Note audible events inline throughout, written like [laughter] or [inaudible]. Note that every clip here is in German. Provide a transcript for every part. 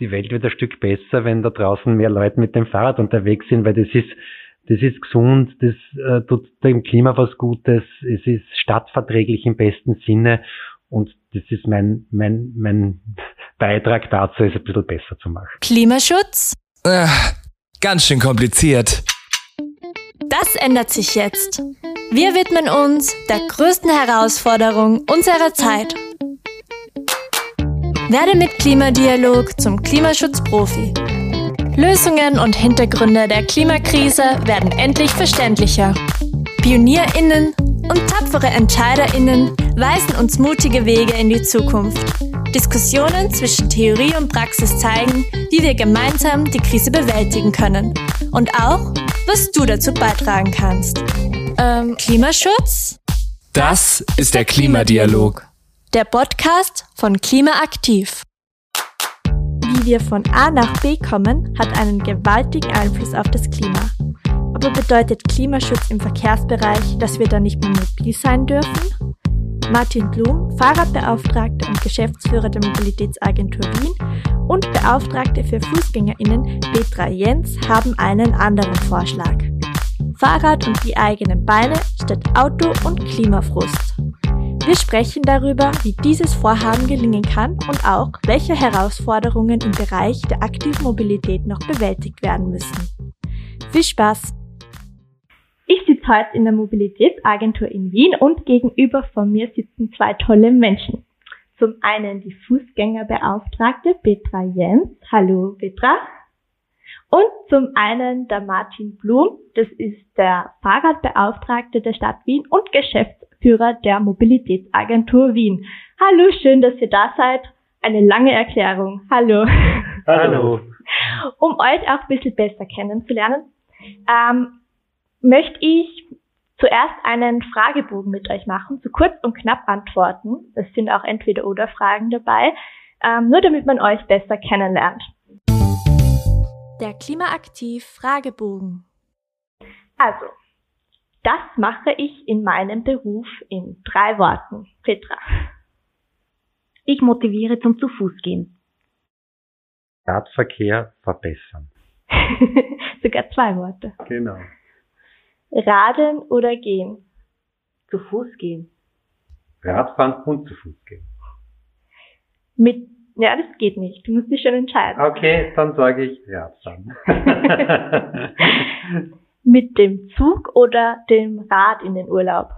die Welt wird ein Stück besser, wenn da draußen mehr Leute mit dem Fahrrad unterwegs sind, weil das ist, das ist gesund, das äh, tut dem Klima was Gutes, es ist stadtverträglich im besten Sinne und das ist mein, mein, mein Beitrag dazu, es ein bisschen besser zu machen. Klimaschutz? Äh, ganz schön kompliziert. Das ändert sich jetzt. Wir widmen uns der größten Herausforderung unserer Zeit. Werde mit Klimadialog zum Klimaschutzprofi. Lösungen und Hintergründe der Klimakrise werden endlich verständlicher. PionierInnen und tapfere EntscheiderInnen weisen uns mutige Wege in die Zukunft. Diskussionen zwischen Theorie und Praxis zeigen, wie wir gemeinsam die Krise bewältigen können. Und auch, was du dazu beitragen kannst. Ähm, Klimaschutz? Das ist der Klimadialog. Der Podcast von Klimaaktiv. Wie wir von A nach B kommen, hat einen gewaltigen Einfluss auf das Klima. Aber bedeutet Klimaschutz im Verkehrsbereich, dass wir da nicht mehr mobil sein dürfen? Martin Blum, Fahrradbeauftragter und Geschäftsführer der Mobilitätsagentur Wien und Beauftragte für FußgängerInnen Petra Jens haben einen anderen Vorschlag. Fahrrad und die eigenen Beine statt Auto und Klimafrust. Wir sprechen darüber, wie dieses Vorhaben gelingen kann und auch, welche Herausforderungen im Bereich der aktiven Mobilität noch bewältigt werden müssen. Viel Spaß! Ich sitze heute in der Mobilitätsagentur in Wien und gegenüber von mir sitzen zwei tolle Menschen. Zum einen die Fußgängerbeauftragte Petra Jens. Hallo Petra. Und zum einen der Martin Blum, das ist der Fahrradbeauftragte der Stadt Wien und Geschäftsführer der Mobilitätsagentur Wien. Hallo, schön, dass ihr da seid. Eine lange Erklärung. Hallo. Hallo. Um euch auch ein bisschen besser kennenzulernen, ähm, möchte ich zuerst einen Fragebogen mit euch machen, zu kurz und knapp antworten. Es sind auch entweder oder Fragen dabei, ähm, nur damit man euch besser kennenlernt. Der Klimaaktiv Fragebogen. Also, das mache ich in meinem Beruf in drei Worten. Petra. Ich motiviere zum zu Fuß gehen. Radverkehr verbessern. [laughs] Sogar zwei Worte. Genau. Radeln oder gehen? Zu Fuß gehen. Radfahren und zu Fuß gehen. Mit, ja, das geht nicht. Du musst dich schon entscheiden. Okay, dann sage ich Radfahren. [laughs] [laughs] Mit dem Zug oder dem Rad in den Urlaub?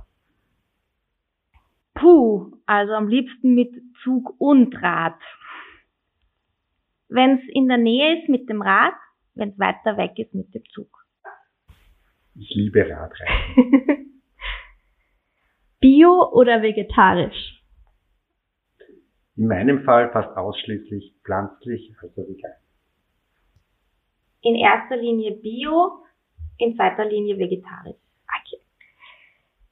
Puh, also am liebsten mit Zug und Rad. Wenn es in der Nähe ist mit dem Rad, wenn es weiter weg ist mit dem Zug. Ich liebe Radreisen. [laughs] Bio oder vegetarisch? In meinem Fall fast ausschließlich pflanzlich, also vegan. In erster Linie Bio, in zweiter Linie vegetarisch. Okay.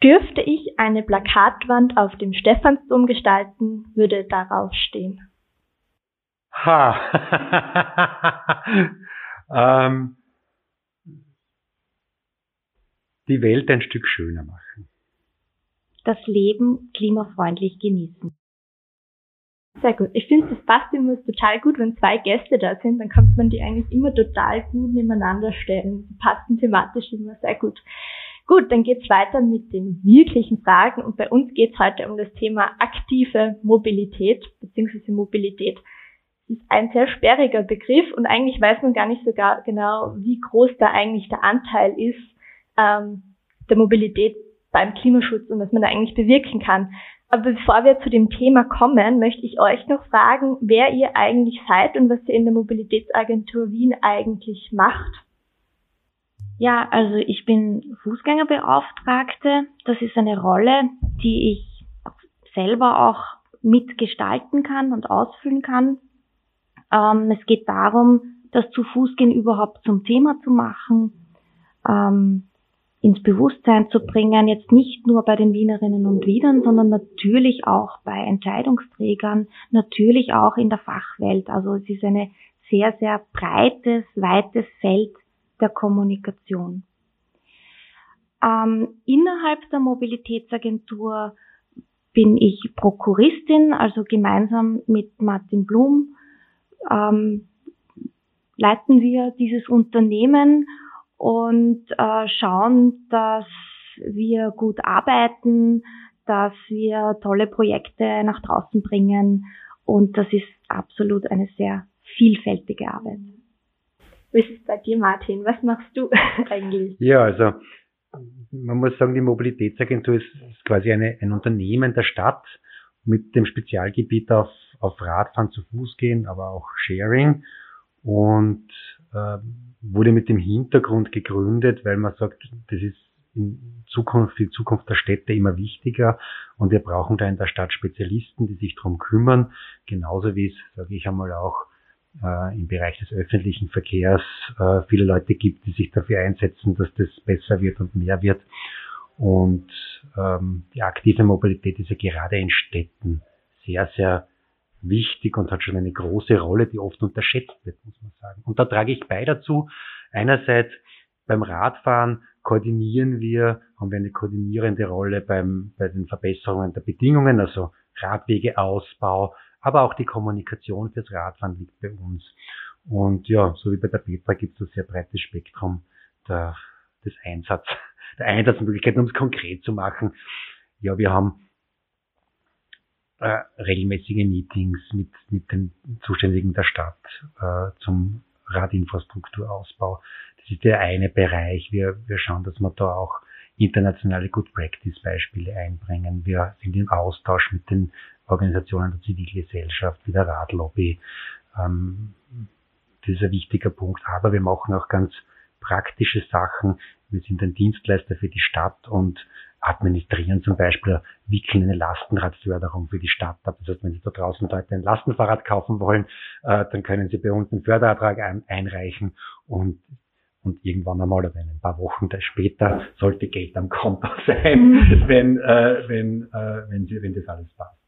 Dürfte ich eine Plakatwand auf dem Stephansdom gestalten, würde darauf stehen. Ha. [laughs] ähm, die Welt ein Stück schöner machen. Das Leben klimafreundlich genießen. Sehr gut. Ich finde, das passt immer total gut, wenn zwei Gäste da sind, dann kann man die eigentlich immer total gut nebeneinander stellen. Die passen thematisch immer sehr gut. Gut, dann geht's weiter mit den wirklichen Fragen und bei uns geht's heute um das Thema aktive Mobilität bzw. Mobilität. Das ist ein sehr sperriger Begriff und eigentlich weiß man gar nicht so genau, wie groß da eigentlich der Anteil ist ähm, der Mobilität beim Klimaschutz und was man da eigentlich bewirken kann. Aber bevor wir zu dem Thema kommen, möchte ich euch noch fragen, wer ihr eigentlich seid und was ihr in der Mobilitätsagentur Wien eigentlich macht. Ja, also ich bin Fußgängerbeauftragte. Das ist eine Rolle, die ich selber auch mitgestalten kann und ausfüllen kann. Ähm, es geht darum, das zu Fußgehen überhaupt zum Thema zu machen, ähm, ins Bewusstsein zu bringen, jetzt nicht nur bei den Wienerinnen und Wienern, sondern natürlich auch bei Entscheidungsträgern, natürlich auch in der Fachwelt. Also es ist eine sehr, sehr breites, weites Feld der Kommunikation. Ähm, innerhalb der Mobilitätsagentur bin ich Prokuristin, also gemeinsam mit Martin Blum ähm, leiten wir dieses Unternehmen und äh, schauen, dass wir gut arbeiten, dass wir tolle Projekte nach draußen bringen und das ist absolut eine sehr vielfältige Arbeit. Wie ist es bei dir, Martin? Was machst du [laughs] eigentlich? Ja, also man muss sagen, die Mobilitätsagentur ist, ist quasi eine, ein Unternehmen der Stadt mit dem Spezialgebiet auf, auf Radfahren zu Fuß gehen, aber auch Sharing und äh, wurde mit dem Hintergrund gegründet, weil man sagt, das ist in Zukunft, die Zukunft der Städte immer wichtiger und wir brauchen da in der Stadt Spezialisten, die sich darum kümmern, genauso wie es, sage ich einmal, auch äh, im Bereich des öffentlichen Verkehrs äh, viele Leute gibt, die sich dafür einsetzen, dass das besser wird und mehr wird. Und ähm, die aktive Mobilität ist ja gerade in Städten sehr, sehr wichtig und hat schon eine große Rolle, die oft unterschätzt wird, muss man sagen. Und da trage ich bei dazu. Einerseits beim Radfahren koordinieren wir, haben wir eine koordinierende Rolle beim, bei den Verbesserungen der Bedingungen, also Radwegeausbau, aber auch die Kommunikation fürs Radfahren liegt bei uns. Und ja, so wie bei der Petra gibt es ein sehr breites Spektrum der, des Einsatz, der Einsatzmöglichkeiten, um es konkret zu machen. Ja, wir haben äh, regelmäßige Meetings mit, mit den Zuständigen der Stadt äh, zum Radinfrastrukturausbau. Das ist der eine Bereich. Wir, wir schauen, dass wir da auch internationale Good Practice Beispiele einbringen. Wir sind im Austausch mit den Organisationen der Zivilgesellschaft, wie der Radlobby. Ähm, das ist ein wichtiger Punkt. Aber wir machen auch ganz praktische Sachen. Wir sind ein Dienstleister für die Stadt und administrieren zum Beispiel, wickeln eine Lastenradförderung für die Stadt ab. Das heißt, wenn Sie da draußen Leute ein Lastenfahrrad kaufen wollen, äh, dann können Sie bei uns einen Förderantrag ein, einreichen und und irgendwann einmal oder ein paar Wochen später sollte Geld am Konto [laughs] sein, mhm. wenn, äh, wenn, äh, wenn, sie, wenn das alles passt.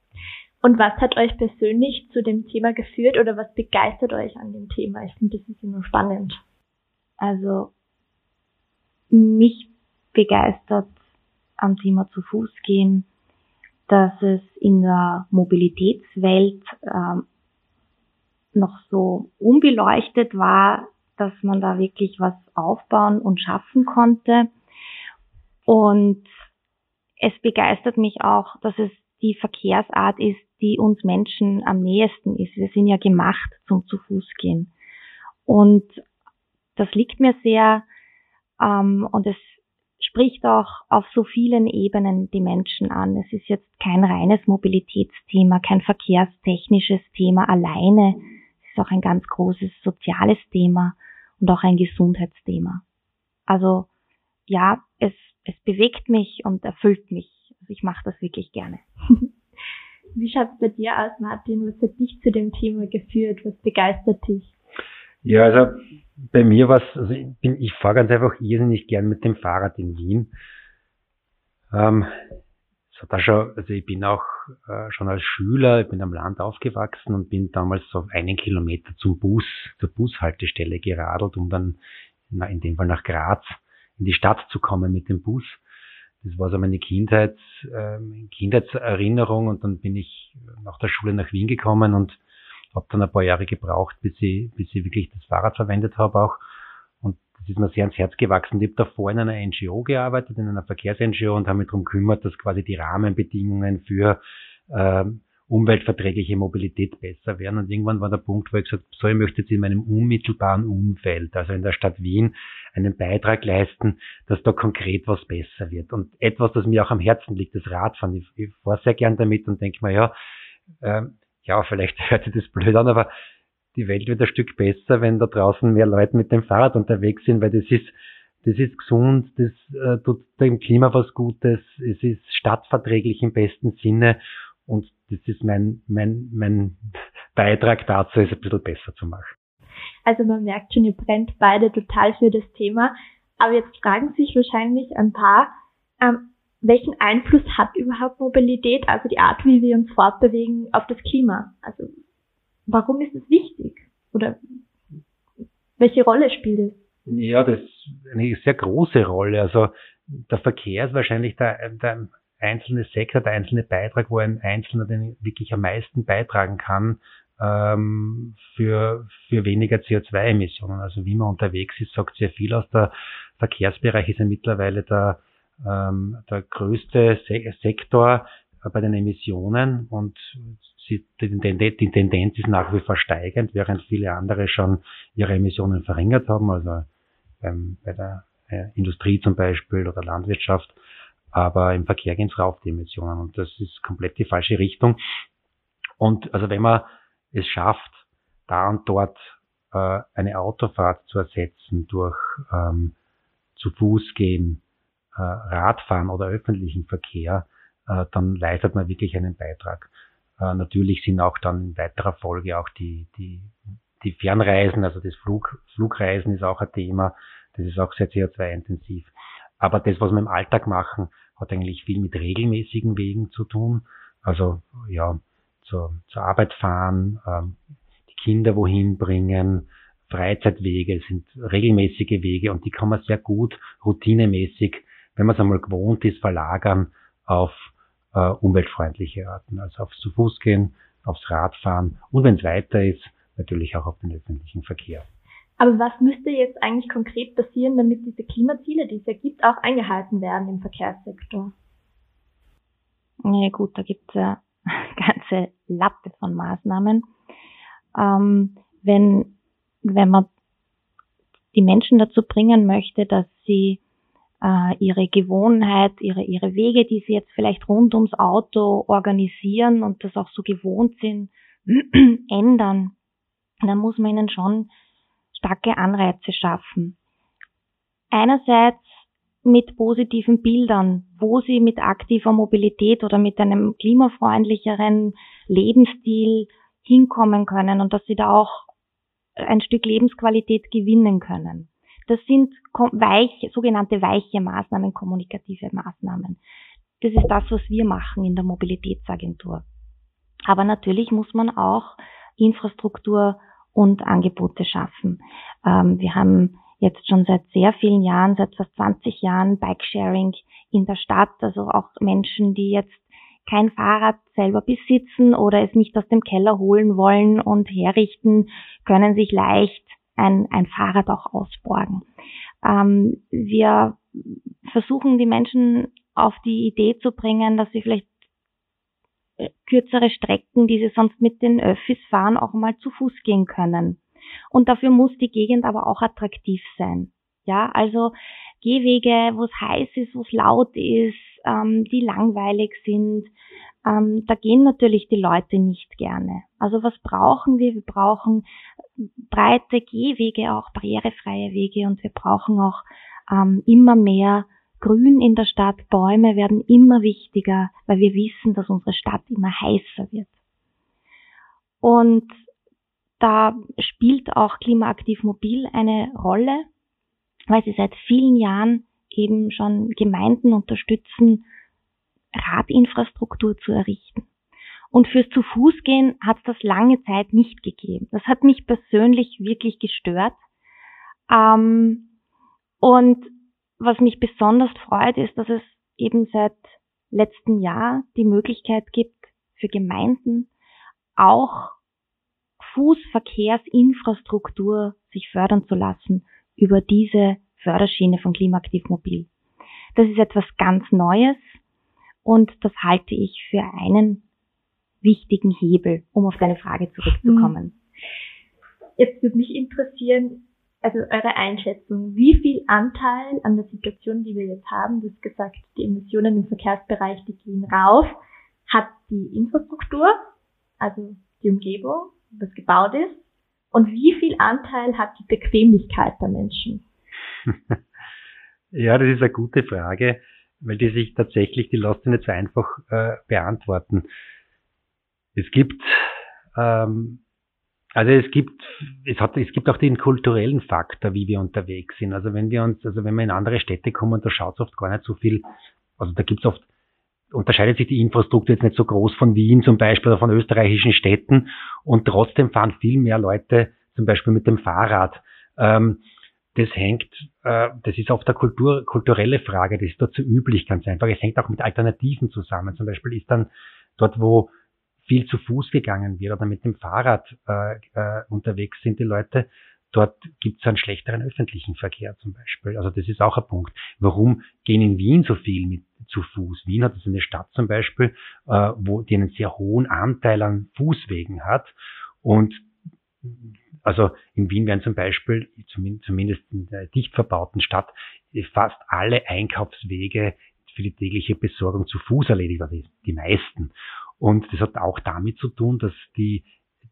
Und was hat euch persönlich zu dem Thema geführt oder was begeistert euch an dem Thema? Ich finde, das ist immer spannend. Also mich begeistert am Thema zu Fuß gehen, dass es in der Mobilitätswelt ähm, noch so unbeleuchtet war, dass man da wirklich was aufbauen und schaffen konnte. Und es begeistert mich auch, dass es die Verkehrsart ist, die uns Menschen am nähesten ist. Wir sind ja gemacht zum zu Fuß gehen. Und das liegt mir sehr ähm, und es spricht auch auf so vielen Ebenen die Menschen an. Es ist jetzt kein reines Mobilitätsthema, kein verkehrstechnisches Thema alleine. Es ist auch ein ganz großes soziales Thema und auch ein Gesundheitsthema. Also ja, es, es bewegt mich und erfüllt mich. Also ich mache das wirklich gerne. [laughs] Wie schaut es bei dir aus, Martin? Was hat dich zu dem Thema geführt? Was begeistert dich? Ja, also bei mir war es, also ich, bin, ich fahre ganz einfach irrsinnig gern mit dem Fahrrad in Wien. Ähm, so da schon, also ich bin auch äh, schon als Schüler, ich bin am Land aufgewachsen und bin damals so einen Kilometer zum Bus, zur Bushaltestelle geradelt, um dann na, in dem Fall nach Graz in die Stadt zu kommen mit dem Bus. Das war so meine Kindheit, äh, Kindheitserinnerung und dann bin ich nach der Schule nach Wien gekommen und habe dann ein paar Jahre gebraucht, bis ich, bis ich wirklich das Fahrrad verwendet habe auch. Und das ist mir sehr ans Herz gewachsen. Ich habe davor in einer NGO gearbeitet, in einer Verkehrs-NGO und habe mich darum gekümmert, dass quasi die Rahmenbedingungen für äh, umweltverträgliche Mobilität besser werden. Und irgendwann war der Punkt, wo ich gesagt habe, so, ich möchte jetzt in meinem unmittelbaren Umfeld, also in der Stadt Wien, einen Beitrag leisten, dass da konkret was besser wird. Und etwas, das mir auch am Herzen liegt, das Radfahren. Ich, ich fahre sehr gern damit und denke mir, ja, äh, ja, vielleicht [laughs] hört sich das blöd an, aber die Welt wird ein Stück besser, wenn da draußen mehr Leute mit dem Fahrrad unterwegs sind, weil das ist, das ist gesund, das äh, tut dem Klima was Gutes, es ist stadtverträglich im besten Sinne und das ist mein, mein, mein Beitrag dazu, es ein bisschen besser zu machen. Also man merkt schon, ihr brennt beide total für das Thema. Aber jetzt fragen sich wahrscheinlich ein paar, ähm, welchen Einfluss hat überhaupt Mobilität, also die Art, wie wir uns fortbewegen, auf das Klima? Also warum ist es wichtig? Oder welche Rolle spielt es? Ja, das ist eine sehr große Rolle. Also der Verkehr ist wahrscheinlich der, der einzelne Sektor, der einzelne Beitrag, wo ein Einzelner den wirklich am meisten beitragen kann ähm, für, für weniger CO2-Emissionen. Also wie man unterwegs ist, sagt sehr viel aus. Der Verkehrsbereich ist ja mittlerweile der, ähm, der größte Se Sektor bei den Emissionen und die, Tendenz ist nach wie vor steigend, während viele andere schon ihre Emissionen verringert haben, also ähm, bei der äh, Industrie zum Beispiel oder Landwirtschaft. Aber im Verkehr gehen es rauf, die Emissionen. Und das ist komplett die falsche Richtung. Und also wenn man es schafft, da und dort äh, eine Autofahrt zu ersetzen durch ähm, zu Fuß gehen, äh, Radfahren oder öffentlichen Verkehr, äh, dann leistet man wirklich einen Beitrag. Äh, natürlich sind auch dann in weiterer Folge auch die, die, die Fernreisen, also das Flug, Flugreisen ist auch ein Thema, das ist auch sehr CO2-intensiv. Aber das, was wir im Alltag machen, hat eigentlich viel mit regelmäßigen Wegen zu tun. Also ja, zur, zur Arbeit fahren, ähm, die Kinder wohin bringen, Freizeitwege sind regelmäßige Wege und die kann man sehr gut routinemäßig, wenn man es einmal gewohnt ist, verlagern auf äh, umweltfreundliche Arten, also aufs zu Fuß gehen, aufs Radfahren und wenn es weiter ist, natürlich auch auf den öffentlichen Verkehr. Aber was müsste jetzt eigentlich konkret passieren, damit diese Klimaziele, die es ja gibt, auch eingehalten werden im Verkehrssektor? Ja gut, da gibt es ja [laughs] ganze Latte von Maßnahmen. Ähm, wenn, wenn man die Menschen dazu bringen möchte, dass sie äh, ihre Gewohnheit, ihre, ihre Wege, die sie jetzt vielleicht rund ums Auto organisieren und das auch so gewohnt sind, [clears throat] ändern, dann muss man ihnen schon starke Anreize schaffen. Einerseits mit positiven Bildern, wo sie mit aktiver Mobilität oder mit einem klimafreundlicheren Lebensstil hinkommen können und dass sie da auch ein Stück Lebensqualität gewinnen können. Das sind weiche, sogenannte weiche Maßnahmen, kommunikative Maßnahmen. Das ist das, was wir machen in der Mobilitätsagentur. Aber natürlich muss man auch Infrastruktur und Angebote schaffen. Ähm, wir haben jetzt schon seit sehr vielen Jahren, seit fast 20 Jahren Bikesharing in der Stadt, also auch Menschen, die jetzt kein Fahrrad selber besitzen oder es nicht aus dem Keller holen wollen und herrichten, können sich leicht ein, ein Fahrrad auch ausborgen. Ähm, wir versuchen die Menschen auf die Idee zu bringen, dass sie vielleicht äh, kürzere Strecken, die sie sonst mit den Öffis fahren, auch mal zu Fuß gehen können. Und dafür muss die Gegend aber auch attraktiv sein. Ja, also Gehwege, wo es heiß ist, wo es laut ist, ähm, die langweilig sind, ähm, da gehen natürlich die Leute nicht gerne. Also was brauchen wir? Wir brauchen breite Gehwege, auch barrierefreie Wege und wir brauchen auch ähm, immer mehr Grün in der Stadt. Bäume werden immer wichtiger, weil wir wissen, dass unsere Stadt immer heißer wird. Und da spielt auch Klimaaktiv Mobil eine Rolle, weil sie seit vielen Jahren eben schon Gemeinden unterstützen, Radinfrastruktur zu errichten. Und fürs zu Fuß gehen hat es das lange Zeit nicht gegeben. Das hat mich persönlich wirklich gestört. Ähm, und was mich besonders freut, ist, dass es eben seit letztem Jahr die Möglichkeit gibt, für Gemeinden auch Fußverkehrsinfrastruktur sich fördern zu lassen über diese Förderschiene von Klimaaktiv Mobil. Das ist etwas ganz Neues und das halte ich für einen wichtigen Hebel, um auf deine Frage zurückzukommen. Mhm. Jetzt würde mich interessieren, also eure Einschätzung, wie viel Anteil an der Situation, die wir jetzt haben, du hast gesagt, die Emissionen im Verkehrsbereich, die gehen rauf, hat die Infrastruktur, also die Umgebung, was gebaut ist? Und wie viel Anteil hat die Bequemlichkeit der Menschen? [laughs] ja, das ist eine gute Frage, weil die sich tatsächlich, die lässt sich nicht so einfach äh, beantworten. Es gibt, ähm, also es gibt, es hat, es gibt auch den kulturellen Faktor, wie wir unterwegs sind. Also wenn wir uns, also wenn wir in andere Städte kommen, da schaut es oft gar nicht so viel, also da gibt es oft unterscheidet sich die Infrastruktur jetzt nicht so groß von Wien zum Beispiel oder von österreichischen Städten und trotzdem fahren viel mehr Leute zum Beispiel mit dem Fahrrad. Ähm, das hängt, äh, das ist oft eine Kultur, kulturelle Frage, das ist dort so üblich, ganz einfach. Es hängt auch mit Alternativen zusammen. Zum Beispiel ist dann dort, wo viel zu Fuß gegangen wird oder mit dem Fahrrad äh, äh, unterwegs sind die Leute, dort gibt es einen schlechteren öffentlichen Verkehr zum Beispiel. Also das ist auch ein Punkt. Warum gehen in Wien so viel mit zu Fuß? Wien hat also eine Stadt zum Beispiel, äh, wo die einen sehr hohen Anteil an Fußwegen hat und also in Wien werden zum Beispiel, zumindest in der dicht verbauten Stadt, fast alle Einkaufswege für die tägliche Besorgung zu Fuß erledigt, also die meisten. Und das hat auch damit zu tun, dass die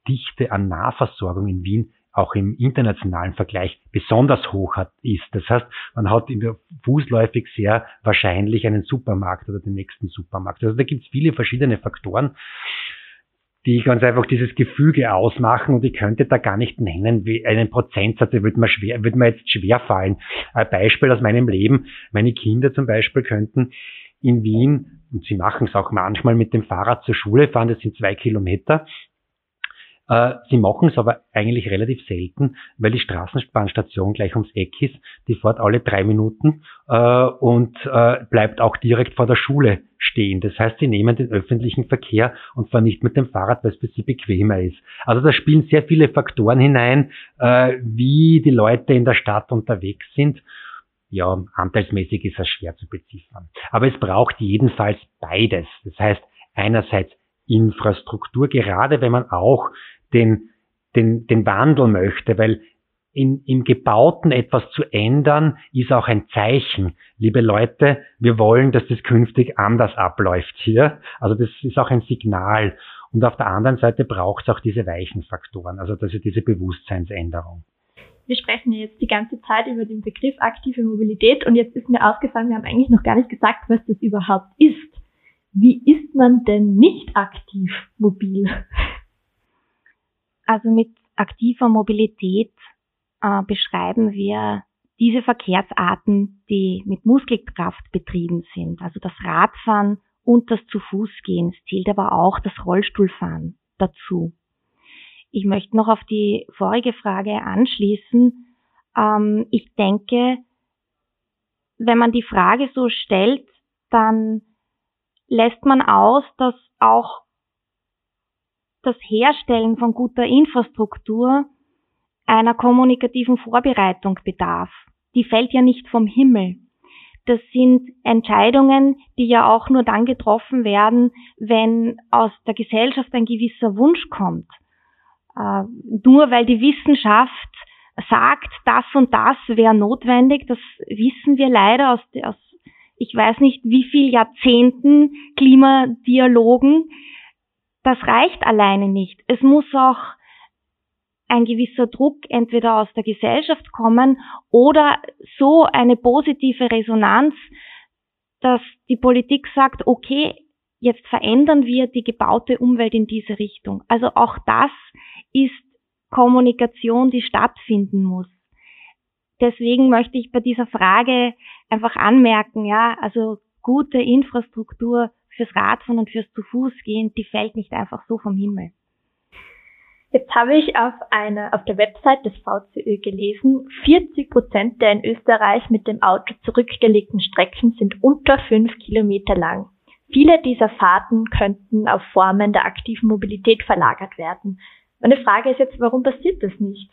Dichte an Nahversorgung in Wien auch im internationalen Vergleich besonders hoch hat, ist. Das heißt, man hat in der fußläufig sehr wahrscheinlich einen Supermarkt oder den nächsten Supermarkt. Also da gibt es viele verschiedene Faktoren, die ganz einfach dieses Gefüge ausmachen und ich könnte da gar nicht nennen, wie einen Prozentsatz, der würde mir schwer, würde mir jetzt schwer fallen. Ein Beispiel aus meinem Leben. Meine Kinder zum Beispiel könnten in Wien, und sie machen es auch manchmal mit dem Fahrrad zur Schule fahren, das sind zwei Kilometer, sie machen es aber eigentlich relativ selten, weil die Straßenbahnstation gleich ums Eck ist. Die fährt alle drei Minuten äh, und äh, bleibt auch direkt vor der Schule stehen. Das heißt, sie nehmen den öffentlichen Verkehr und fahren nicht mit dem Fahrrad, weil es für sie bequemer ist. Also da spielen sehr viele Faktoren hinein, äh, wie die Leute in der Stadt unterwegs sind. Ja, anteilsmäßig ist das schwer zu beziffern. Aber es braucht jedenfalls beides. Das heißt, einerseits Infrastruktur, gerade wenn man auch den, den, den Wandel möchte, weil in, im Gebauten etwas zu ändern, ist auch ein Zeichen. Liebe Leute, wir wollen, dass das künftig anders abläuft hier. Also das ist auch ein Signal. Und auf der anderen Seite braucht es auch diese weichen Faktoren, also das ist diese Bewusstseinsänderung. Wir sprechen jetzt die ganze Zeit über den Begriff aktive Mobilität und jetzt ist mir aufgefallen, wir haben eigentlich noch gar nicht gesagt, was das überhaupt ist. Wie ist man denn nicht aktiv mobil? Also mit aktiver Mobilität äh, beschreiben wir diese Verkehrsarten, die mit Muskelkraft betrieben sind, also das Radfahren und das zu Fuß gehen. Es zählt aber auch das Rollstuhlfahren dazu. Ich möchte noch auf die vorige Frage anschließen. Ähm, ich denke, wenn man die Frage so stellt, dann lässt man aus, dass auch das Herstellen von guter Infrastruktur einer kommunikativen Vorbereitung bedarf. Die fällt ja nicht vom Himmel. Das sind Entscheidungen, die ja auch nur dann getroffen werden, wenn aus der Gesellschaft ein gewisser Wunsch kommt. Äh, nur weil die Wissenschaft sagt, das und das wäre notwendig, das wissen wir leider aus, aus ich weiß nicht wie viel Jahrzehnten Klimadialogen, das reicht alleine nicht. Es muss auch ein gewisser Druck entweder aus der Gesellschaft kommen oder so eine positive Resonanz, dass die Politik sagt, okay, jetzt verändern wir die gebaute Umwelt in diese Richtung. Also auch das ist Kommunikation, die stattfinden muss. Deswegen möchte ich bei dieser Frage einfach anmerken, ja, also gute Infrastruktur fürs Radfahren und fürs zu Fuß gehen, die fällt nicht einfach so vom Himmel. Jetzt habe ich auf einer, auf der Website des VCÖ gelesen, 40 Prozent der in Österreich mit dem Auto zurückgelegten Strecken sind unter fünf Kilometer lang. Viele dieser Fahrten könnten auf Formen der aktiven Mobilität verlagert werden. Meine Frage ist jetzt, warum passiert das nicht?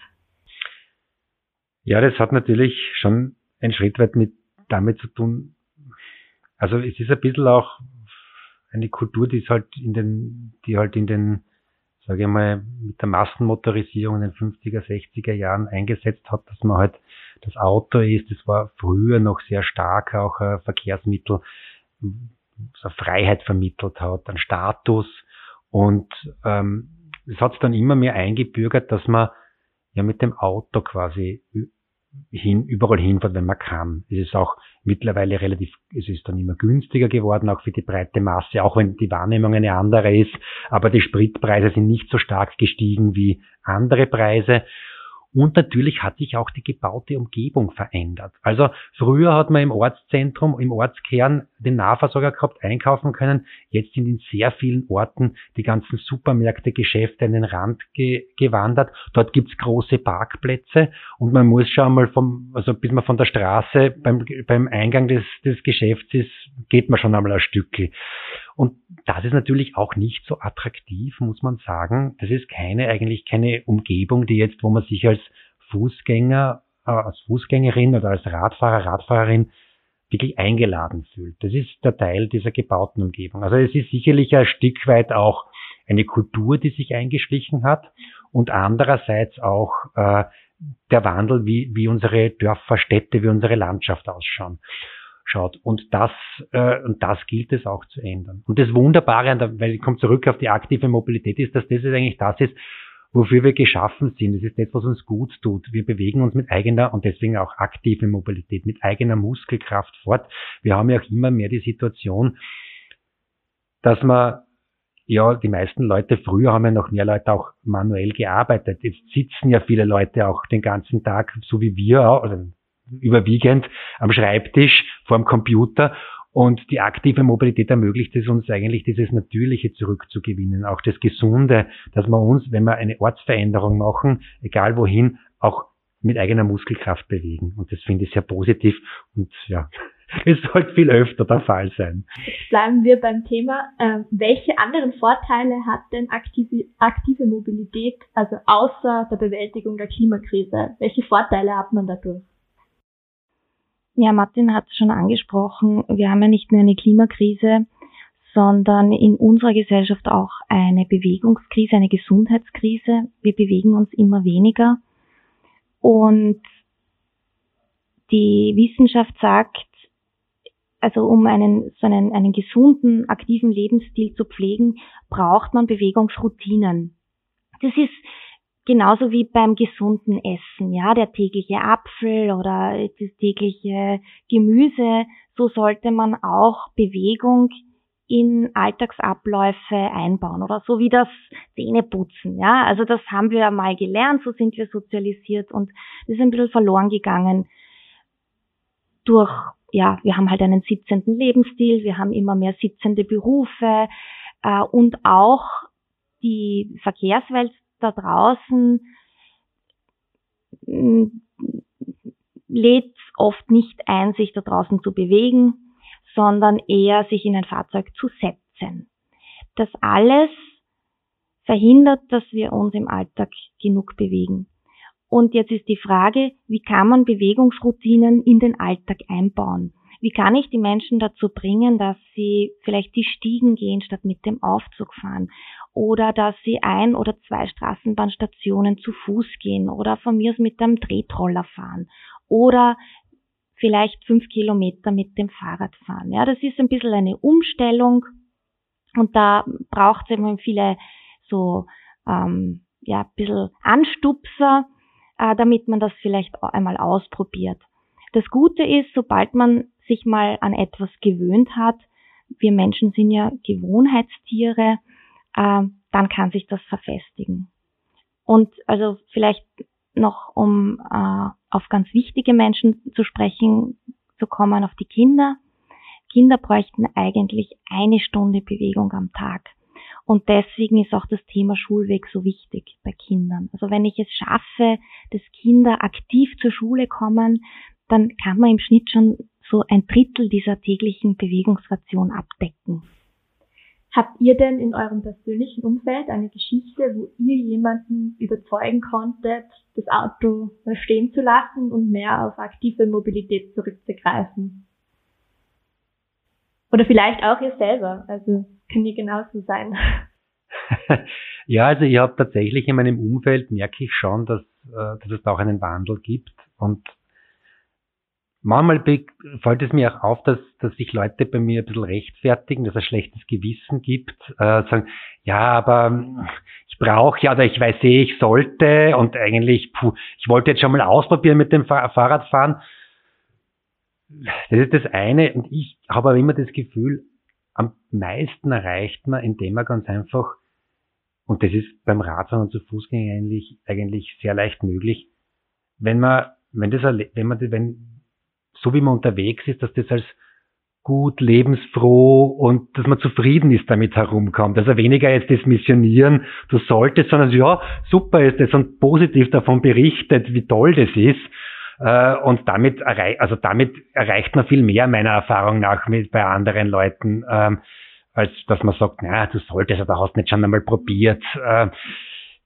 Ja, das hat natürlich schon ein Schritt weit mit damit zu tun. Also es ist ein bisschen auch eine Kultur, die ist halt in den, die halt in den, sage ich mal, mit der Massenmotorisierung in den 50er, 60er Jahren eingesetzt hat, dass man halt das Auto ist. Das war früher noch sehr stark auch ein Verkehrsmittel, so Freiheit vermittelt hat, einen Status. Und ähm, es hat es dann immer mehr eingebürgert, dass man ja mit dem Auto quasi hin, überall hinfährt, wenn man kann. Es ist auch mittlerweile relativ, es ist dann immer günstiger geworden, auch für die breite Masse, auch wenn die Wahrnehmung eine andere ist. Aber die Spritpreise sind nicht so stark gestiegen wie andere Preise. Und natürlich hat sich auch die gebaute Umgebung verändert. Also früher hat man im Ortszentrum, im Ortskern den Nahversorger gehabt, einkaufen können. Jetzt sind in sehr vielen Orten die ganzen Supermärkte, Geschäfte an den Rand ge gewandert. Dort gibt's große Parkplätze und man muss schon mal vom, also bis man von der Straße beim, beim Eingang des, des Geschäfts ist, geht man schon einmal ein Stückchen. Und das ist natürlich auch nicht so attraktiv, muss man sagen. Das ist keine, eigentlich keine Umgebung, die jetzt, wo man sich als Fußgänger, äh, als Fußgängerin oder als Radfahrer, Radfahrerin wirklich eingeladen fühlt. Das ist der Teil dieser gebauten Umgebung. Also es ist sicherlich ein Stück weit auch eine Kultur, die sich eingeschlichen hat und andererseits auch äh, der Wandel, wie, wie unsere Dörfer, Städte, wie unsere Landschaft ausschauen. Schaut. Und das, äh, und das gilt es auch zu ändern. Und das Wunderbare, weil ich komme zurück auf die aktive Mobilität, ist, dass das eigentlich das ist, wofür wir geschaffen sind. Das ist das, was uns gut tut. Wir bewegen uns mit eigener und deswegen auch aktive Mobilität, mit eigener Muskelkraft fort. Wir haben ja auch immer mehr die Situation, dass man ja, die meisten Leute, früher haben ja noch mehr Leute auch manuell gearbeitet. Jetzt sitzen ja viele Leute auch den ganzen Tag, so wie wir, also überwiegend am Schreibtisch vor dem Computer. Und die aktive Mobilität ermöglicht es uns eigentlich, dieses Natürliche zurückzugewinnen, auch das Gesunde, dass wir uns, wenn wir eine Ortsveränderung machen, egal wohin, auch mit eigener Muskelkraft bewegen. Und das finde ich sehr positiv. Und ja, [laughs] es sollte viel öfter der Fall sein. Bleiben wir beim Thema. Äh, welche anderen Vorteile hat denn aktive, aktive Mobilität, also außer der Bewältigung der Klimakrise? Welche Vorteile hat man dadurch? Ja, Martin hat es schon angesprochen. Wir haben ja nicht nur eine Klimakrise, sondern in unserer Gesellschaft auch eine Bewegungskrise, eine Gesundheitskrise. Wir bewegen uns immer weniger. Und die Wissenschaft sagt, also um einen, so einen, einen gesunden, aktiven Lebensstil zu pflegen, braucht man Bewegungsroutinen. Das ist genauso wie beim gesunden Essen, ja, der tägliche Apfel oder das tägliche Gemüse, so sollte man auch Bewegung in Alltagsabläufe einbauen oder so wie das Zähneputzen, ja. Also das haben wir mal gelernt, so sind wir sozialisiert und das ist ein bisschen verloren gegangen durch ja, wir haben halt einen sitzenden Lebensstil, wir haben immer mehr sitzende Berufe äh, und auch die Verkehrswelt da draußen mm, lädt oft nicht ein, sich da draußen zu bewegen, sondern eher sich in ein Fahrzeug zu setzen. Das alles verhindert, dass wir uns im Alltag genug bewegen. Und jetzt ist die Frage, wie kann man Bewegungsroutinen in den Alltag einbauen? Wie kann ich die Menschen dazu bringen, dass sie vielleicht die Stiegen gehen, statt mit dem Aufzug fahren? Oder dass sie ein oder zwei Straßenbahnstationen zu Fuß gehen oder von mir aus mit einem Tretroller fahren? Oder vielleicht fünf Kilometer mit dem Fahrrad fahren. Ja, das ist ein bisschen eine Umstellung und da braucht es eben viele so ähm, ja, ein bisschen Anstupser, äh, damit man das vielleicht einmal ausprobiert. Das Gute ist, sobald man sich mal an etwas gewöhnt hat, wir Menschen sind ja Gewohnheitstiere, äh, dann kann sich das verfestigen. Und also vielleicht noch, um äh, auf ganz wichtige Menschen zu sprechen zu kommen, auf die Kinder. Kinder bräuchten eigentlich eine Stunde Bewegung am Tag. Und deswegen ist auch das Thema Schulweg so wichtig bei Kindern. Also wenn ich es schaffe, dass Kinder aktiv zur Schule kommen, dann kann man im Schnitt schon so ein Drittel dieser täglichen Bewegungsration abdecken. Habt ihr denn in eurem persönlichen Umfeld eine Geschichte, wo ihr jemanden überzeugen konntet, das Auto mal stehen zu lassen und mehr auf aktive Mobilität zurückzugreifen? Oder vielleicht auch ihr selber. Also kann ja genauso sein. [laughs] ja, also ich habe tatsächlich in meinem Umfeld merke ich schon, dass, äh, dass es da auch einen Wandel gibt. Und manchmal fällt es mir auch auf, dass, dass sich Leute bei mir ein bisschen rechtfertigen, dass es ein schlechtes Gewissen gibt, äh, sagen, ja, aber ich brauche ja, oder ich weiß eh, ich sollte und eigentlich, puh, ich wollte jetzt schon mal ausprobieren mit dem Fahrradfahren. Das ist das eine. Und ich habe aber immer das Gefühl, am meisten erreicht man, indem man ganz einfach, und das ist beim Radfahren und zu Fußgänger eigentlich, eigentlich sehr leicht möglich, wenn man, wenn das, wenn man, wenn, so wie man unterwegs ist, dass das als gut, lebensfroh und dass man zufrieden ist damit herumkommt. Also weniger jetzt das Missionieren, du solltest, sondern ja, super ist das und positiv davon berichtet, wie toll das ist. Äh, und damit, also damit erreicht man viel mehr meiner Erfahrung nach mit bei anderen Leuten. Ähm, als dass man sagt, na, du solltest da hast nicht schon einmal probiert.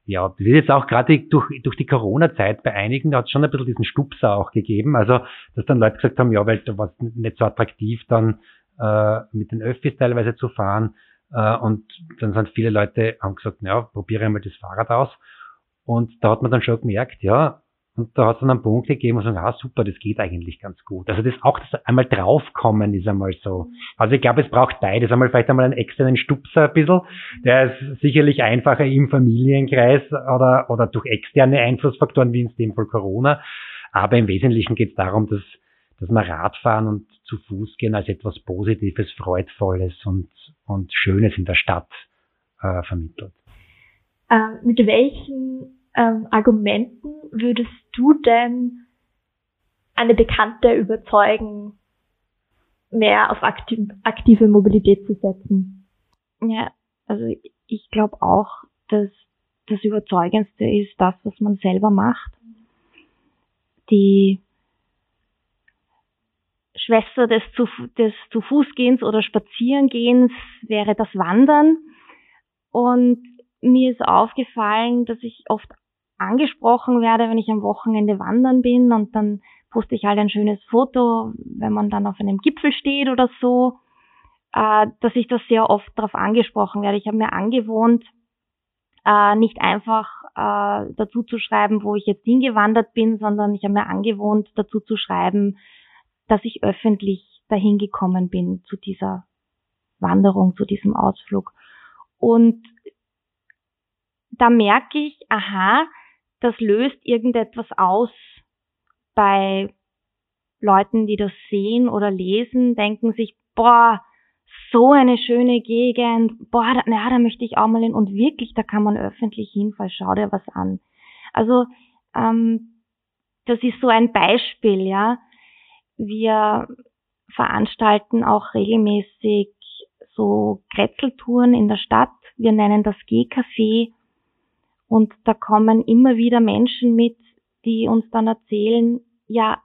Ja, das ist jetzt auch gerade durch, durch die Corona-Zeit bei einigen, da hat es schon ein bisschen diesen Stupser auch gegeben. Also, dass dann Leute gesagt haben, ja, weil da war es nicht so attraktiv, dann äh, mit den Öffis teilweise zu fahren. Äh, und dann sind viele Leute, haben gesagt, ja, probiere einmal das Fahrrad aus. Und da hat man dann schon gemerkt, ja, und da hat es dann einen Punkt gegeben und sagen, ah super, das geht eigentlich ganz gut. Also das auch das einmal draufkommen ist einmal so. Also ich glaube, es braucht beides. Einmal vielleicht einmal einen externen Stupser ein bisschen. Der ist sicherlich einfacher im Familienkreis oder, oder durch externe Einflussfaktoren wie in dem Fall Corona. Aber im Wesentlichen geht es darum, dass, dass man Radfahren und zu Fuß gehen als etwas Positives, Freudvolles und, und Schönes in der Stadt äh, vermittelt. Ähm, mit welchen ähm, Argumenten würdest du denn eine Bekannte überzeugen, mehr auf aktiv, aktive Mobilität zu setzen? Ja, also ich glaube auch, dass das Überzeugendste ist das, was man selber macht. Die Schwester des zu, des zu Fußgehens oder Spazierengehens wäre das Wandern. Und mir ist aufgefallen, dass ich oft angesprochen werde, wenn ich am Wochenende wandern bin und dann poste ich halt ein schönes Foto, wenn man dann auf einem Gipfel steht oder so, äh, dass ich das sehr oft darauf angesprochen werde. Ich habe mir angewohnt, äh, nicht einfach äh, dazu zu schreiben, wo ich jetzt hingewandert bin, sondern ich habe mir angewohnt, dazu zu schreiben, dass ich öffentlich dahin gekommen bin zu dieser Wanderung, zu diesem Ausflug. Und da merke ich, aha, das löst irgendetwas aus bei Leuten, die das sehen oder lesen, denken sich, boah, so eine schöne Gegend, boah, da, na, da möchte ich auch mal hin und wirklich, da kann man öffentlich hinfallen, schau dir was an. Also ähm, das ist so ein Beispiel, ja. Wir veranstalten auch regelmäßig so Kretzeltouren in der Stadt. Wir nennen das G-Café und da kommen immer wieder Menschen mit, die uns dann erzählen, ja,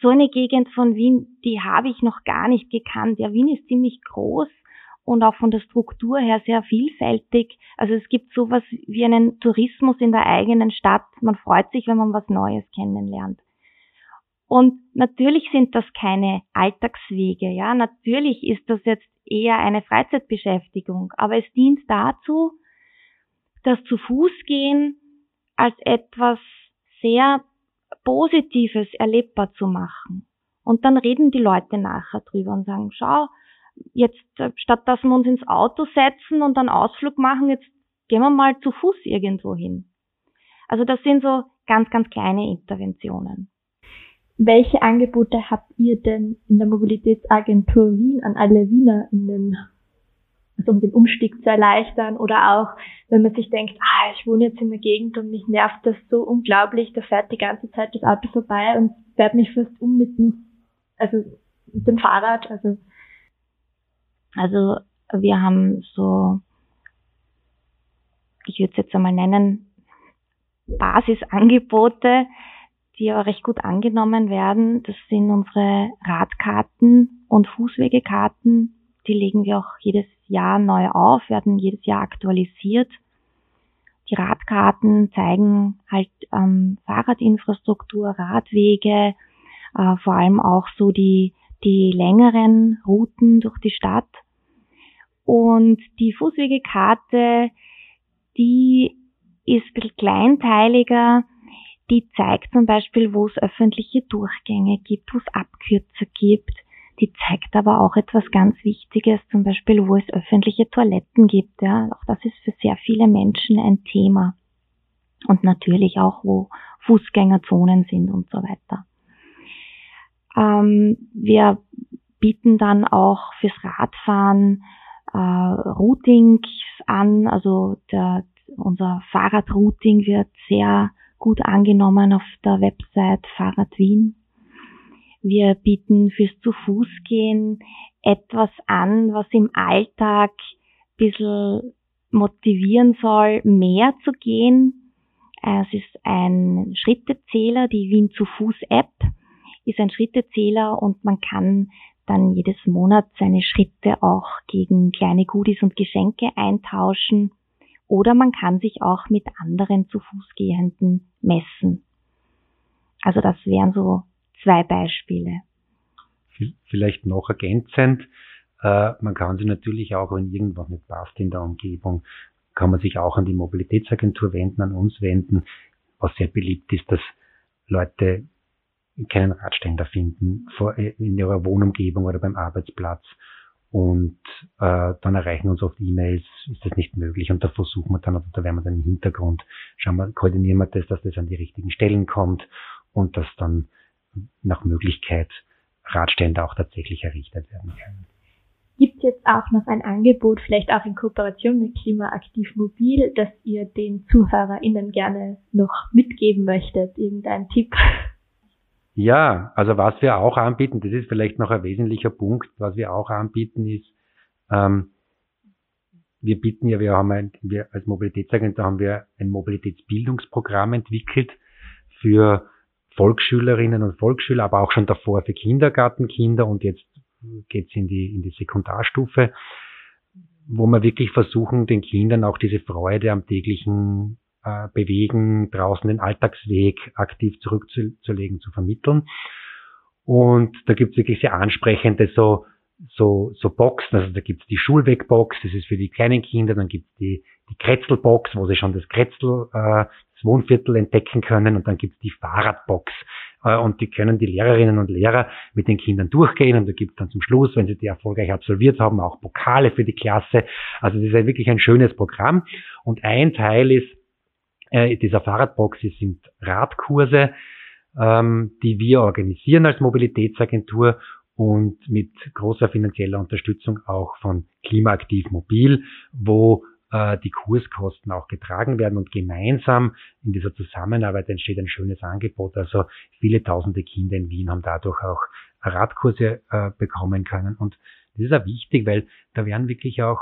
so eine Gegend von Wien, die habe ich noch gar nicht gekannt. Ja, Wien ist ziemlich groß und auch von der Struktur her sehr vielfältig. Also es gibt sowas wie einen Tourismus in der eigenen Stadt. Man freut sich, wenn man was Neues kennenlernt. Und natürlich sind das keine Alltagswege, ja. Natürlich ist das jetzt eher eine Freizeitbeschäftigung, aber es dient dazu, das zu Fuß gehen als etwas sehr Positives erlebbar zu machen. Und dann reden die Leute nachher drüber und sagen, schau, jetzt äh, statt dass wir uns ins Auto setzen und dann Ausflug machen, jetzt gehen wir mal zu Fuß irgendwo hin. Also das sind so ganz, ganz kleine Interventionen. Welche Angebote habt ihr denn in der Mobilitätsagentur Wien an alle WienerInnen also um den Umstieg zu erleichtern oder auch, wenn man sich denkt, ah, ich wohne jetzt in der Gegend und mich nervt das so unglaublich, da fährt die ganze Zeit das Auto vorbei und fährt mich fast um mit dem, also mit dem Fahrrad, also. Also wir haben so, ich würde es jetzt einmal nennen, Basisangebote, die aber recht gut angenommen werden. Das sind unsere Radkarten und Fußwegekarten. Die legen wir auch jedes Jahr neu auf, werden jedes Jahr aktualisiert. Die Radkarten zeigen halt ähm, Fahrradinfrastruktur, Radwege, äh, vor allem auch so die, die längeren Routen durch die Stadt. Und die Fußwegekarte, die ist kleinteiliger. Die zeigt zum Beispiel, wo es öffentliche Durchgänge gibt, wo es Abkürzer gibt, die zeigt aber auch etwas ganz Wichtiges, zum Beispiel, wo es öffentliche Toiletten gibt. Ja, auch das ist für sehr viele Menschen ein Thema. Und natürlich auch, wo Fußgängerzonen sind und so weiter. Ähm, wir bieten dann auch fürs Radfahren äh, Routings an. Also der, unser Fahrradrouting wird sehr gut angenommen auf der Website Fahrrad Wien. Wir bieten fürs zu Fuß gehen etwas an, was im Alltag ein bisschen motivieren soll, mehr zu gehen. Es ist ein Schrittezähler, die Wien zu Fuß App ist ein Schrittezähler und man kann dann jedes Monat seine Schritte auch gegen kleine Goodies und Geschenke eintauschen. Oder man kann sich auch mit anderen zu Fußgehenden messen. Also das wären so zwei Beispiele. Vielleicht noch ergänzend, äh, man kann sich natürlich auch, wenn irgendwas nicht passt in der Umgebung, kann man sich auch an die Mobilitätsagentur wenden, an uns wenden. Was sehr beliebt ist, dass Leute keinen Radständer finden äh, in ihrer Wohnumgebung oder beim Arbeitsplatz. Und äh, dann erreichen uns oft E-Mails, ist das nicht möglich. Und da versuchen wir dann, oder da werden wir dann im Hintergrund, schauen wir, koordinieren wir das, dass das an die richtigen Stellen kommt und dass dann nach Möglichkeit Radständer auch tatsächlich errichtet werden können. Gibt es jetzt auch noch ein Angebot, vielleicht auch in Kooperation mit Klimaaktiv Mobil, das ihr den ZuhörerInnen gerne noch mitgeben möchtet? Irgendein Tipp? Ja, also was wir auch anbieten, das ist vielleicht noch ein wesentlicher Punkt, was wir auch anbieten ist, ähm, wir bieten ja, wir haben ein, wir als Mobilitätsagentur haben wir ein Mobilitätsbildungsprogramm entwickelt für Volksschülerinnen und Volksschüler, aber auch schon davor für Kindergartenkinder und jetzt geht's in die, in die Sekundarstufe, wo wir wirklich versuchen, den Kindern auch diese Freude am täglichen äh, Bewegen, draußen den Alltagsweg aktiv zurückzulegen, zu vermitteln. Und da gibt's wirklich sehr ansprechende so so, so Boxen, also da gibt's die Schulwegbox, das ist für die kleinen Kinder, dann gibt's die, die Kretzelbox, wo sie schon das Kretzel, äh, Wohnviertel entdecken können und dann gibt's die Fahrradbox äh, und die können die Lehrerinnen und Lehrer mit den Kindern durchgehen und da gibt's dann zum Schluss, wenn sie die erfolgreich absolviert haben, auch Pokale für die Klasse. Also das ist wirklich ein schönes Programm und ein Teil ist äh, dieser Fahrradbox, sind Radkurse, ähm, die wir organisieren als Mobilitätsagentur und mit großer finanzieller Unterstützung auch von Klimaaktiv Mobil, wo äh, die Kurskosten auch getragen werden und gemeinsam in dieser Zusammenarbeit entsteht ein schönes Angebot. Also viele tausende Kinder in Wien haben dadurch auch Radkurse äh, bekommen können und das ist auch wichtig, weil da werden wirklich auch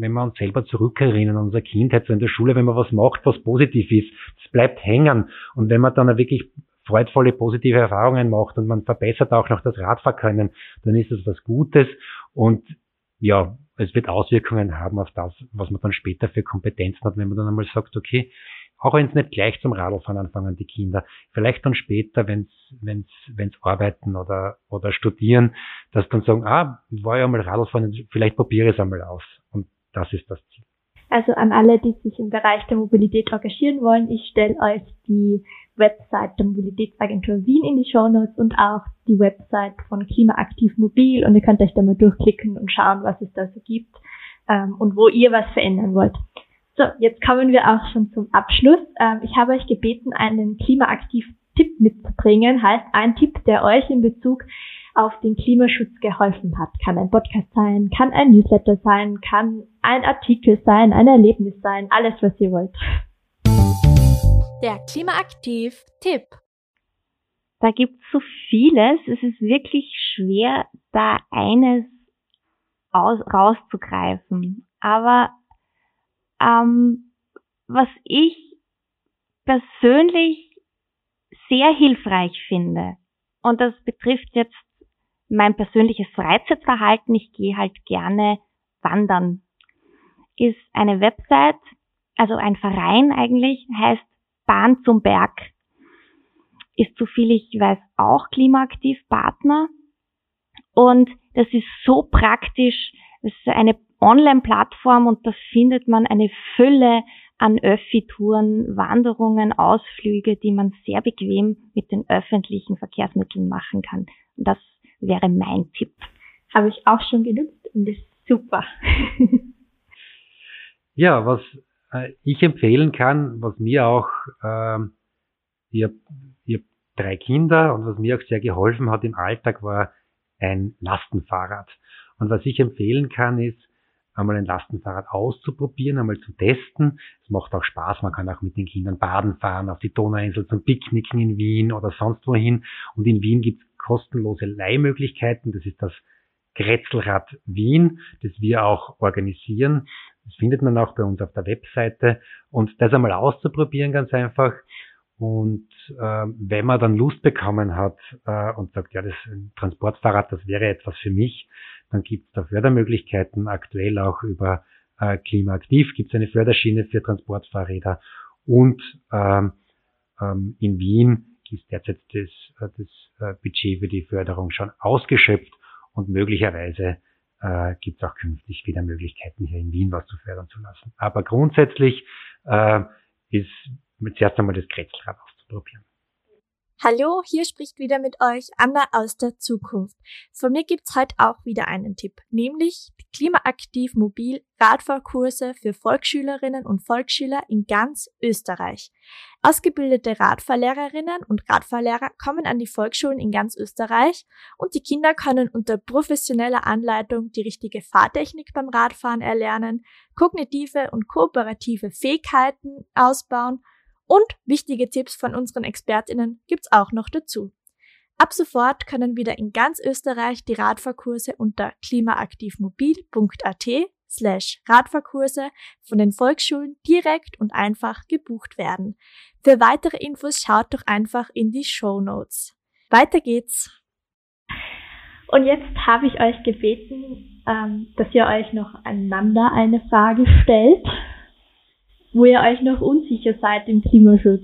wenn wir uns selber zurückerinnern an unsere Kindheit, so in der Schule, wenn man was macht, was positiv ist, das bleibt hängen. Und wenn man dann wirklich freudvolle, positive Erfahrungen macht und man verbessert auch noch das Radfahrkönnen, dann ist das was Gutes und ja, es wird Auswirkungen haben auf das, was man dann später für Kompetenzen hat, wenn man dann einmal sagt, okay, auch wenn es nicht gleich zum Radlfahren anfangen, die Kinder, vielleicht dann später, wenn wenn's, arbeiten oder, oder studieren, dass dann sagen, ah, war ja mal Radlfahren, vielleicht probiere es einmal aus. Und das ist das Ziel. Also an alle, die sich im Bereich der Mobilität engagieren wollen, ich stelle euch die Website der Mobilitätsagentur Wien in die Show Notes und auch die Website von Klimaaktiv Mobil und ihr könnt euch da mal durchklicken und schauen, was es da so gibt ähm, und wo ihr was verändern wollt. So, jetzt kommen wir auch schon zum Abschluss. Ähm, ich habe euch gebeten, einen Klimaaktiv-Tipp mitzubringen, heißt ein Tipp, der euch in Bezug auf den Klimaschutz geholfen hat. Kann ein Podcast sein, kann ein Newsletter sein, kann ein Artikel sein, ein Erlebnis sein, alles, was ihr wollt. Der Klimaaktiv-Tipp. Da gibt's so vieles. Es ist wirklich schwer, da eines aus, rauszugreifen. Aber ähm, was ich persönlich sehr hilfreich finde, und das betrifft jetzt mein persönliches Freizeitverhalten, ich gehe halt gerne wandern, ist eine Website, also ein Verein eigentlich, heißt Bahn zum Berg. Ist so viel ich weiß auch klimaaktiv Partner. Und das ist so praktisch. Es ist eine Online-Plattform und da findet man eine Fülle an Öffi-Touren, Wanderungen, Ausflüge, die man sehr bequem mit den öffentlichen Verkehrsmitteln machen kann. Und das wäre mein Tipp. Habe ich auch schon genutzt und ist super. ja, was äh, ich empfehlen kann, was mir auch, äh, ich habe hab drei Kinder und was mir auch sehr geholfen hat im Alltag war ein Lastenfahrrad. Und was ich empfehlen kann, ist, einmal ein Lastenfahrrad auszuprobieren, einmal zu testen. Es macht auch Spaß, man kann auch mit den Kindern baden fahren, auf die Donauinsel zum Picknicken in Wien oder sonst wohin. Und in Wien gibt es kostenlose Leihmöglichkeiten. Das ist das Grätzelrad Wien, das wir auch organisieren. Das findet man auch bei uns auf der Webseite. Und das einmal auszuprobieren, ganz einfach. Und äh, wenn man dann Lust bekommen hat äh, und sagt, ja, das Transportfahrrad, das wäre etwas für mich, dann gibt es da Fördermöglichkeiten, aktuell auch über äh, Klimaaktiv gibt es eine Förderschiene für Transportfahrräder und ähm, ähm, in Wien ist derzeit das, äh, das äh, Budget für die Förderung schon ausgeschöpft und möglicherweise äh, gibt es auch künftig wieder Möglichkeiten, hier in Wien was zu fördern zu lassen. Aber grundsätzlich äh, ist zuerst einmal das Kretzelrad auszuprobieren. Hallo, hier spricht wieder mit euch Anna aus der Zukunft. Von mir gibt's heute auch wieder einen Tipp, nämlich die Klimaaktiv Mobil Radfahrkurse für Volksschülerinnen und Volksschüler in ganz Österreich. Ausgebildete Radfahrlehrerinnen und Radfahrlehrer kommen an die Volksschulen in ganz Österreich und die Kinder können unter professioneller Anleitung die richtige Fahrtechnik beim Radfahren erlernen, kognitive und kooperative Fähigkeiten ausbauen und wichtige Tipps von unseren Expertinnen gibt's auch noch dazu. Ab sofort können wieder in ganz Österreich die Radfahrkurse unter klimaaktivmobil.at slash Radfahrkurse von den Volksschulen direkt und einfach gebucht werden. Für weitere Infos schaut doch einfach in die Show Notes. Weiter geht's. Und jetzt habe ich euch gebeten, ähm, dass ihr euch noch einander eine Frage stellt wo ihr euch noch unsicher seid im Klimaschutz?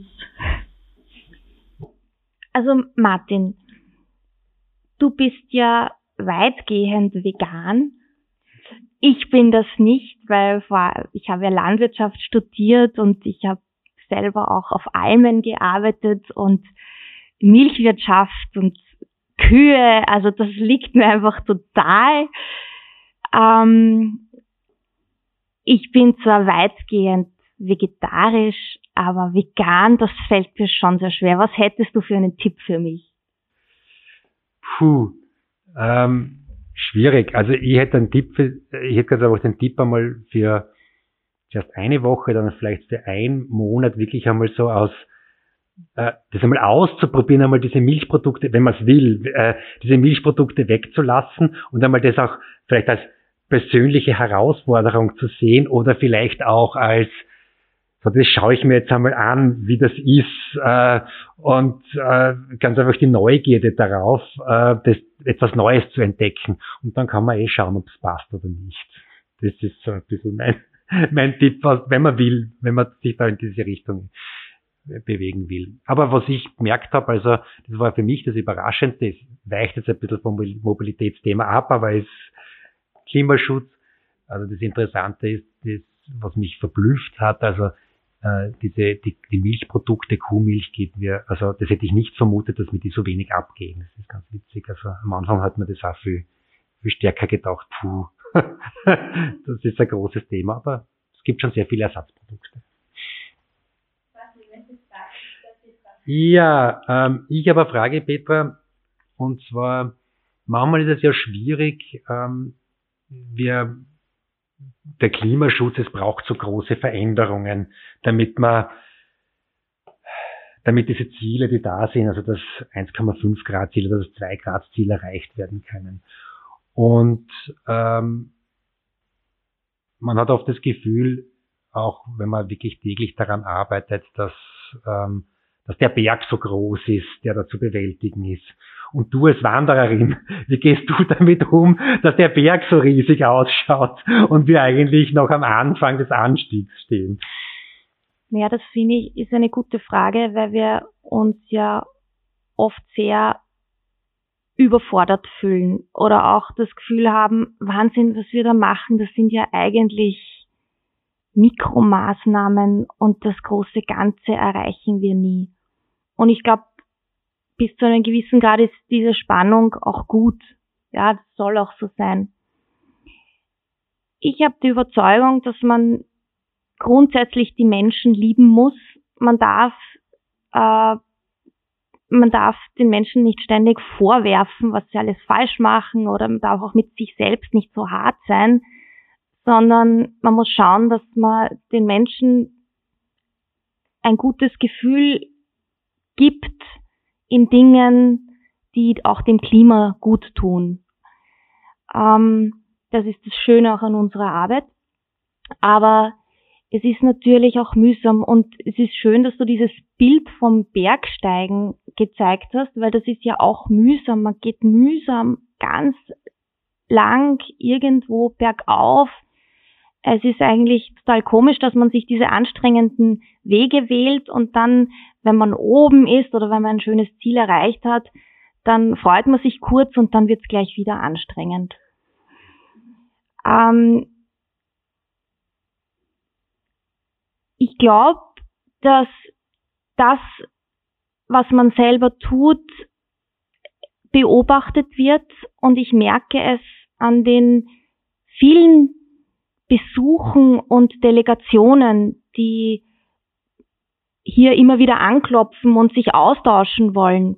Also Martin, du bist ja weitgehend vegan. Ich bin das nicht, weil ich habe ja Landwirtschaft studiert und ich habe selber auch auf Almen gearbeitet und Milchwirtschaft und Kühe. Also das liegt mir einfach total. Ähm, ich bin zwar weitgehend vegetarisch, aber vegan, das fällt mir schon sehr schwer. Was hättest du für einen Tipp für mich? Puh, ähm, schwierig. Also ich hätte einen Tipp, für, ich hätte ganz einfach den Tipp einmal für zuerst eine Woche, dann vielleicht für einen Monat wirklich einmal so aus äh, das einmal auszuprobieren, einmal diese Milchprodukte, wenn man es will, äh, diese Milchprodukte wegzulassen und einmal das auch vielleicht als persönliche Herausforderung zu sehen oder vielleicht auch als so, das schaue ich mir jetzt einmal an, wie das ist äh, und äh, ganz einfach die Neugierde darauf, äh, das, etwas Neues zu entdecken. Und dann kann man eh schauen, ob es passt oder nicht. Das ist so ein bisschen mein, [laughs] mein Tipp, wenn man will, wenn man sich da in diese Richtung bewegen will. Aber was ich gemerkt habe, also das war für mich das Überraschendste, es weicht jetzt ein bisschen vom Mobilitätsthema ab, aber es Klimaschutz, also das Interessante ist, das, was mich verblüfft hat, also äh, diese, die, die Milchprodukte, Kuhmilch geht mir, also das hätte ich nicht vermutet, dass mir die so wenig abgehen. Das ist ganz witzig. Also am Anfang hat man das auch viel, viel stärker gedacht, puh, [laughs] das ist ein großes Thema, aber es gibt schon sehr viele Ersatzprodukte. Ja, ähm, ich habe eine Frage, Petra, und zwar, manchmal ist es ja schwierig, ähm, wir der Klimaschutz, es braucht so große Veränderungen, damit man, damit diese Ziele, die da sind, also das 1,5 Grad Ziel oder das 2 Grad Ziel erreicht werden können. Und ähm, man hat oft das Gefühl, auch wenn man wirklich täglich daran arbeitet, dass, ähm, dass der Berg so groß ist, der da zu bewältigen ist. Und du als Wandererin, [laughs] wie gehst du damit um, dass der Berg so riesig ausschaut und wir eigentlich noch am Anfang des Anstiegs stehen? Ja, das finde ich ist eine gute Frage, weil wir uns ja oft sehr überfordert fühlen oder auch das Gefühl haben, Wahnsinn, was wir da machen, das sind ja eigentlich Mikromaßnahmen und das große Ganze erreichen wir nie. Und ich glaube, bis zu einem gewissen Grad ist diese Spannung auch gut. Ja, das soll auch so sein. Ich habe die Überzeugung, dass man grundsätzlich die Menschen lieben muss. Man darf, äh, man darf den Menschen nicht ständig vorwerfen, was sie alles falsch machen oder man darf auch mit sich selbst nicht so hart sein, sondern man muss schauen, dass man den Menschen ein gutes Gefühl gibt, in Dingen, die auch dem Klima gut tun. Ähm, das ist das Schöne auch an unserer Arbeit. Aber es ist natürlich auch mühsam und es ist schön, dass du dieses Bild vom Bergsteigen gezeigt hast, weil das ist ja auch mühsam. Man geht mühsam ganz lang irgendwo bergauf. Es ist eigentlich total komisch, dass man sich diese anstrengenden Wege wählt und dann, wenn man oben ist oder wenn man ein schönes Ziel erreicht hat, dann freut man sich kurz und dann wird es gleich wieder anstrengend. Ähm, ich glaube, dass das, was man selber tut, beobachtet wird und ich merke es an den vielen Besuchen und Delegationen, die hier immer wieder anklopfen und sich austauschen wollen.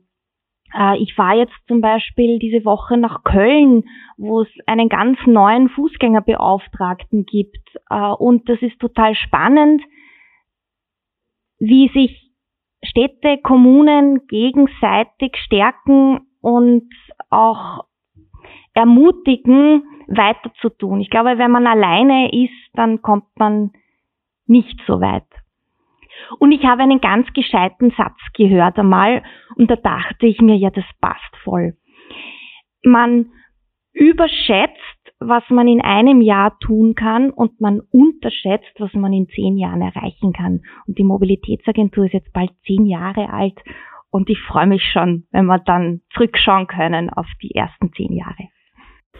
Äh, ich fahre jetzt zum Beispiel diese Woche nach Köln, wo es einen ganz neuen Fußgängerbeauftragten gibt. Äh, und das ist total spannend, wie sich Städte, Kommunen gegenseitig stärken und auch ermutigen, weiter zu tun. Ich glaube, wenn man alleine ist, dann kommt man nicht so weit. Und ich habe einen ganz gescheiten Satz gehört einmal und da dachte ich mir, ja, das passt voll. Man überschätzt was man in einem Jahr tun kann und man unterschätzt, was man in zehn Jahren erreichen kann. Und die Mobilitätsagentur ist jetzt bald zehn Jahre alt und ich freue mich schon, wenn wir dann zurückschauen können auf die ersten zehn Jahre.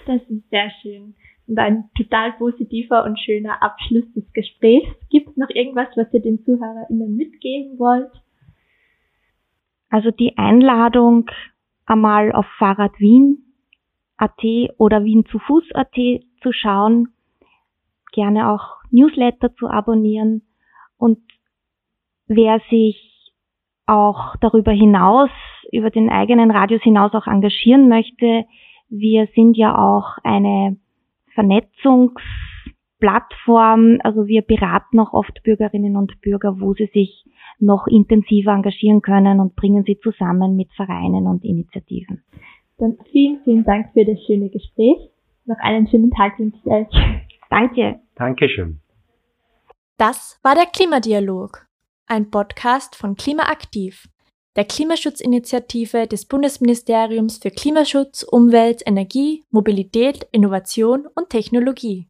Das ist sehr schön. Und ein total positiver und schöner Abschluss des Gesprächs. Gibt es noch irgendwas, was ihr den ZuhörerInnen mitgeben wollt? Also die Einladung einmal auf Fahrrad Wien AT oder Wien zu Fuß AT zu schauen, gerne auch Newsletter zu abonnieren und wer sich auch darüber hinaus, über den eigenen Radius hinaus auch engagieren möchte, wir sind ja auch eine Vernetzungsplattform, also wir beraten auch oft Bürgerinnen und Bürger, wo sie sich noch intensiver engagieren können und bringen sie zusammen mit Vereinen und Initiativen. Dann vielen, vielen Dank für das schöne Gespräch. Noch einen schönen Tag wünsche ich euch. Danke. Dankeschön. Das war der Klimadialog, ein Podcast von Klimaaktiv, der Klimaschutzinitiative des Bundesministeriums für Klimaschutz, Umwelt, Energie, Mobilität, Innovation und Technologie.